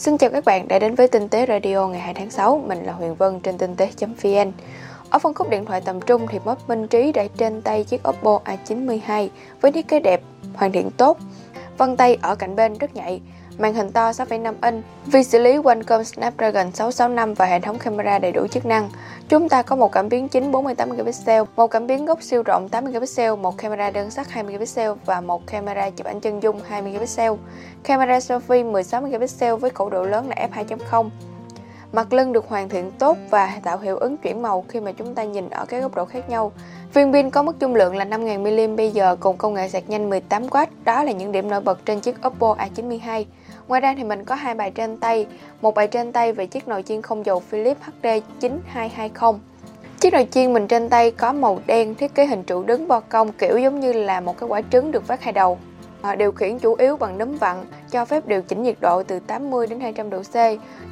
Xin chào các bạn đã đến với Tinh tế Radio ngày 2 tháng 6. Mình là Huyền Vân trên tinh tế.vn. Ở phân khúc điện thoại tầm trung thì mất Minh Trí đã trên tay chiếc Oppo A92 với thiết kế đẹp, hoàn thiện tốt. Vân tay ở cạnh bên rất nhạy, màn hình to 6,5 inch, vi xử lý Qualcomm Snapdragon 665 và hệ thống camera đầy đủ chức năng. Chúng ta có một cảm biến chính 48 megapixel, một cảm biến gốc siêu rộng 8 megapixel, một camera đơn sắc 2 megapixel và một camera chụp ảnh chân dung 2 megapixel. Camera selfie 16 megapixel với khẩu độ lớn là f2.0. Mặt lưng được hoàn thiện tốt và tạo hiệu ứng chuyển màu khi mà chúng ta nhìn ở các góc độ khác nhau. Viên pin có mức dung lượng là 5000 mAh bây cùng công nghệ sạc nhanh 18W, đó là những điểm nổi bật trên chiếc Oppo A92. Ngoài ra thì mình có hai bài trên tay, một bài trên tay về chiếc nồi chiên không dầu Philips HD9220. Chiếc nồi chiên mình trên tay có màu đen, thiết kế hình trụ đứng bo cong kiểu giống như là một cái quả trứng được vắt hai đầu. Ờ, điều khiển chủ yếu bằng nấm vặn, cho phép điều chỉnh nhiệt độ từ 80 đến 200 độ C,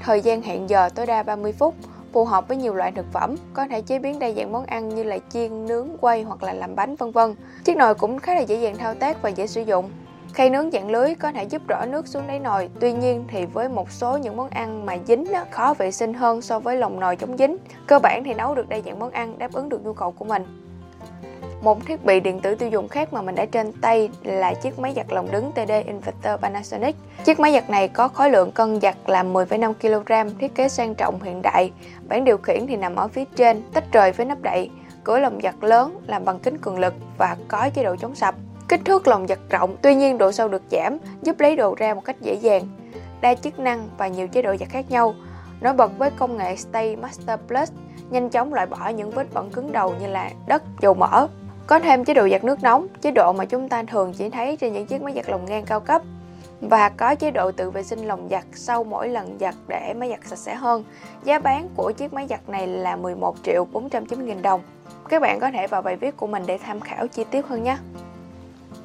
thời gian hẹn giờ tối đa 30 phút, phù hợp với nhiều loại thực phẩm, có thể chế biến đa dạng món ăn như là chiên, nướng, quay hoặc là làm bánh vân vân. Chiếc nồi cũng khá là dễ dàng thao tác và dễ sử dụng. Khay nướng dạng lưới có thể giúp rỏ nước xuống đáy nồi, tuy nhiên thì với một số những món ăn mà dính đó, khó vệ sinh hơn so với lồng nồi chống dính. Cơ bản thì nấu được đa dạng món ăn đáp ứng được nhu cầu của mình. Một thiết bị điện tử tiêu dùng khác mà mình đã trên tay là chiếc máy giặt lồng đứng TD Inverter Panasonic. Chiếc máy giặt này có khối lượng cân giặt là 10,5 kg, thiết kế sang trọng hiện đại. Bảng điều khiển thì nằm ở phía trên, tách rời với nắp đậy. Cửa lồng giặt lớn làm bằng kính cường lực và có chế độ chống sập. Kích thước lồng giặt rộng, tuy nhiên độ sâu được giảm, giúp lấy đồ ra một cách dễ dàng. Đa chức năng và nhiều chế độ giặt khác nhau. Nổi bật với công nghệ Stay Master Plus, nhanh chóng loại bỏ những vết bẩn cứng đầu như là đất, dầu mỡ. Có thêm chế độ giặt nước nóng, chế độ mà chúng ta thường chỉ thấy trên những chiếc máy giặt lồng ngang cao cấp. Và có chế độ tự vệ sinh lồng giặt sau mỗi lần giặt để máy giặt sạch sẽ hơn. Giá bán của chiếc máy giặt này là 11 triệu 490 nghìn đồng. Các bạn có thể vào bài viết của mình để tham khảo chi tiết hơn nhé.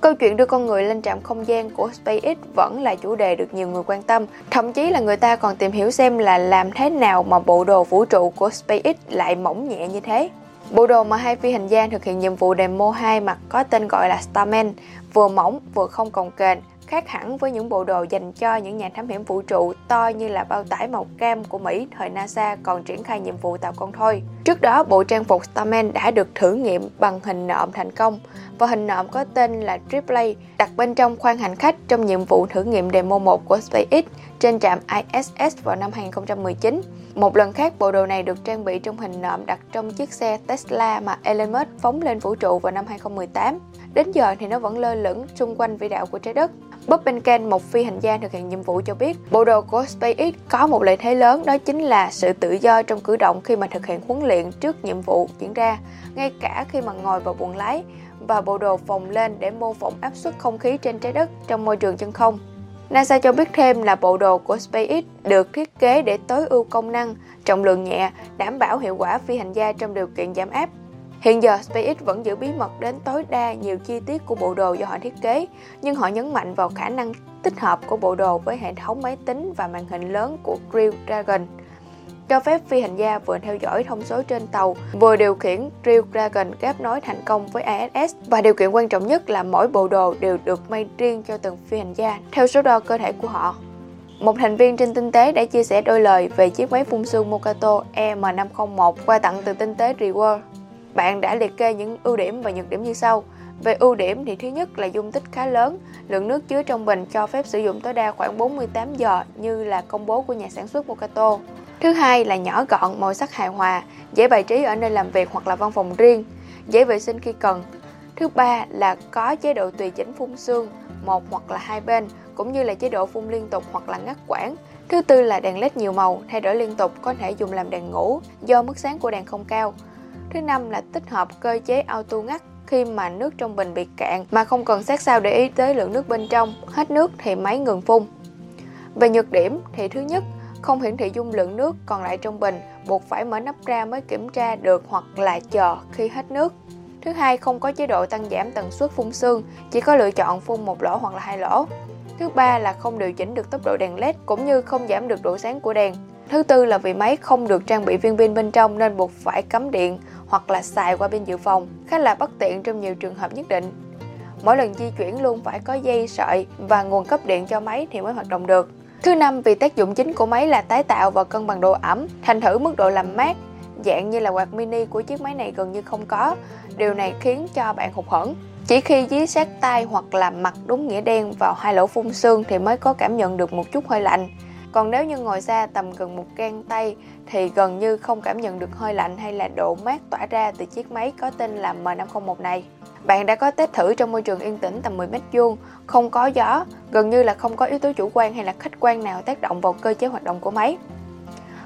Câu chuyện đưa con người lên trạm không gian của SpaceX vẫn là chủ đề được nhiều người quan tâm. Thậm chí là người ta còn tìm hiểu xem là làm thế nào mà bộ đồ vũ trụ của SpaceX lại mỏng nhẹ như thế. Bộ đồ mà hai phi hành gia thực hiện nhiệm vụ demo 2 mặc có tên gọi là Starman, vừa mỏng vừa không cồng kềnh, khác hẳn với những bộ đồ dành cho những nhà thám hiểm vũ trụ to như là bao tải màu cam của Mỹ thời NASA còn triển khai nhiệm vụ tạo con thôi. Trước đó, bộ trang phục Starman đã được thử nghiệm bằng hình nộm thành công và hình nộm có tên là Triplay đặt bên trong khoang hành khách trong nhiệm vụ thử nghiệm demo 1 của SpaceX trên trạm ISS vào năm 2019. Một lần khác, bộ đồ này được trang bị trong hình nộm đặt trong chiếc xe Tesla mà Elon Musk phóng lên vũ trụ vào năm 2018. Đến giờ thì nó vẫn lơ lửng xung quanh vĩ đạo của trái đất. Bob Benken, một phi hành gia thực hiện nhiệm vụ cho biết, bộ đồ của SpaceX có một lợi thế lớn đó chính là sự tự do trong cử động khi mà thực hiện huấn luyện trước nhiệm vụ diễn ra, ngay cả khi mà ngồi vào buồng lái và bộ đồ phồng lên để mô phỏng áp suất không khí trên trái đất trong môi trường chân không. NASA cho biết thêm là bộ đồ của SpaceX được thiết kế để tối ưu công năng, trọng lượng nhẹ, đảm bảo hiệu quả phi hành gia trong điều kiện giảm áp. Hiện giờ, SpaceX vẫn giữ bí mật đến tối đa nhiều chi tiết của bộ đồ do họ thiết kế, nhưng họ nhấn mạnh vào khả năng tích hợp của bộ đồ với hệ thống máy tính và màn hình lớn của Crew Dragon – cho phép phi hành gia vừa theo dõi thông số trên tàu, vừa điều khiển Crew Dragon ghép nối thành công với ISS và điều kiện quan trọng nhất là mỗi bộ đồ đều được may riêng cho từng phi hành gia theo số đo cơ thể của họ. Một thành viên trên tinh tế đã chia sẻ đôi lời về chiếc máy phun sương Mokato EM501 qua tặng từ tinh tế Reward. Bạn đã liệt kê những ưu điểm và nhược điểm như sau. Về ưu điểm thì thứ nhất là dung tích khá lớn, lượng nước chứa trong bình cho phép sử dụng tối đa khoảng 48 giờ như là công bố của nhà sản xuất Mokato. Thứ hai là nhỏ gọn, màu sắc hài hòa, dễ bày trí ở nơi làm việc hoặc là văn phòng riêng, dễ vệ sinh khi cần. Thứ ba là có chế độ tùy chỉnh phun sương, một hoặc là hai bên, cũng như là chế độ phun liên tục hoặc là ngắt quãng. Thứ tư là đèn led nhiều màu, thay đổi liên tục có thể dùng làm đèn ngủ do mức sáng của đèn không cao. Thứ năm là tích hợp cơ chế auto ngắt khi mà nước trong bình bị cạn mà không cần sát sao để ý tới lượng nước bên trong, hết nước thì máy ngừng phun. Về nhược điểm thì thứ nhất không hiển thị dung lượng nước còn lại trong bình, buộc phải mở nắp ra mới kiểm tra được hoặc là chờ khi hết nước. Thứ hai, không có chế độ tăng giảm tần suất phun sương, chỉ có lựa chọn phun một lỗ hoặc là hai lỗ. Thứ ba là không điều chỉnh được tốc độ đèn LED cũng như không giảm được độ sáng của đèn. Thứ tư là vì máy không được trang bị viên pin bên trong nên buộc phải cắm điện hoặc là xài qua pin dự phòng, khá là bất tiện trong nhiều trường hợp nhất định. Mỗi lần di chuyển luôn phải có dây sợi và nguồn cấp điện cho máy thì mới hoạt động được. Thứ năm, vì tác dụng chính của máy là tái tạo và cân bằng độ ẩm, thành thử mức độ làm mát dạng như là quạt mini của chiếc máy này gần như không có. Điều này khiến cho bạn hụt hẫng. Chỉ khi dí sát tay hoặc là mặt đúng nghĩa đen vào hai lỗ phun xương thì mới có cảm nhận được một chút hơi lạnh. Còn nếu như ngồi xa tầm gần một gang tay thì gần như không cảm nhận được hơi lạnh hay là độ mát tỏa ra từ chiếc máy có tên là M501 này. Bạn đã có test thử trong môi trường yên tĩnh tầm 10 mét vuông, không có gió, gần như là không có yếu tố chủ quan hay là khách quan nào tác động vào cơ chế hoạt động của máy.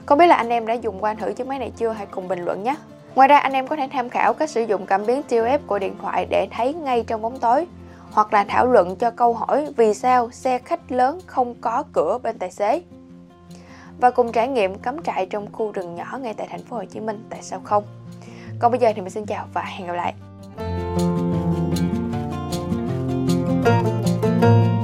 Không biết là anh em đã dùng qua thử chiếc máy này chưa? Hãy cùng bình luận nhé. Ngoài ra anh em có thể tham khảo cách sử dụng cảm biến TOF của điện thoại để thấy ngay trong bóng tối hoặc là thảo luận cho câu hỏi vì sao xe khách lớn không có cửa bên tài xế và cùng trải nghiệm cắm trại trong khu rừng nhỏ ngay tại thành phố Hồ Chí Minh tại sao không. Còn bây giờ thì mình xin chào và hẹn gặp lại. Thank you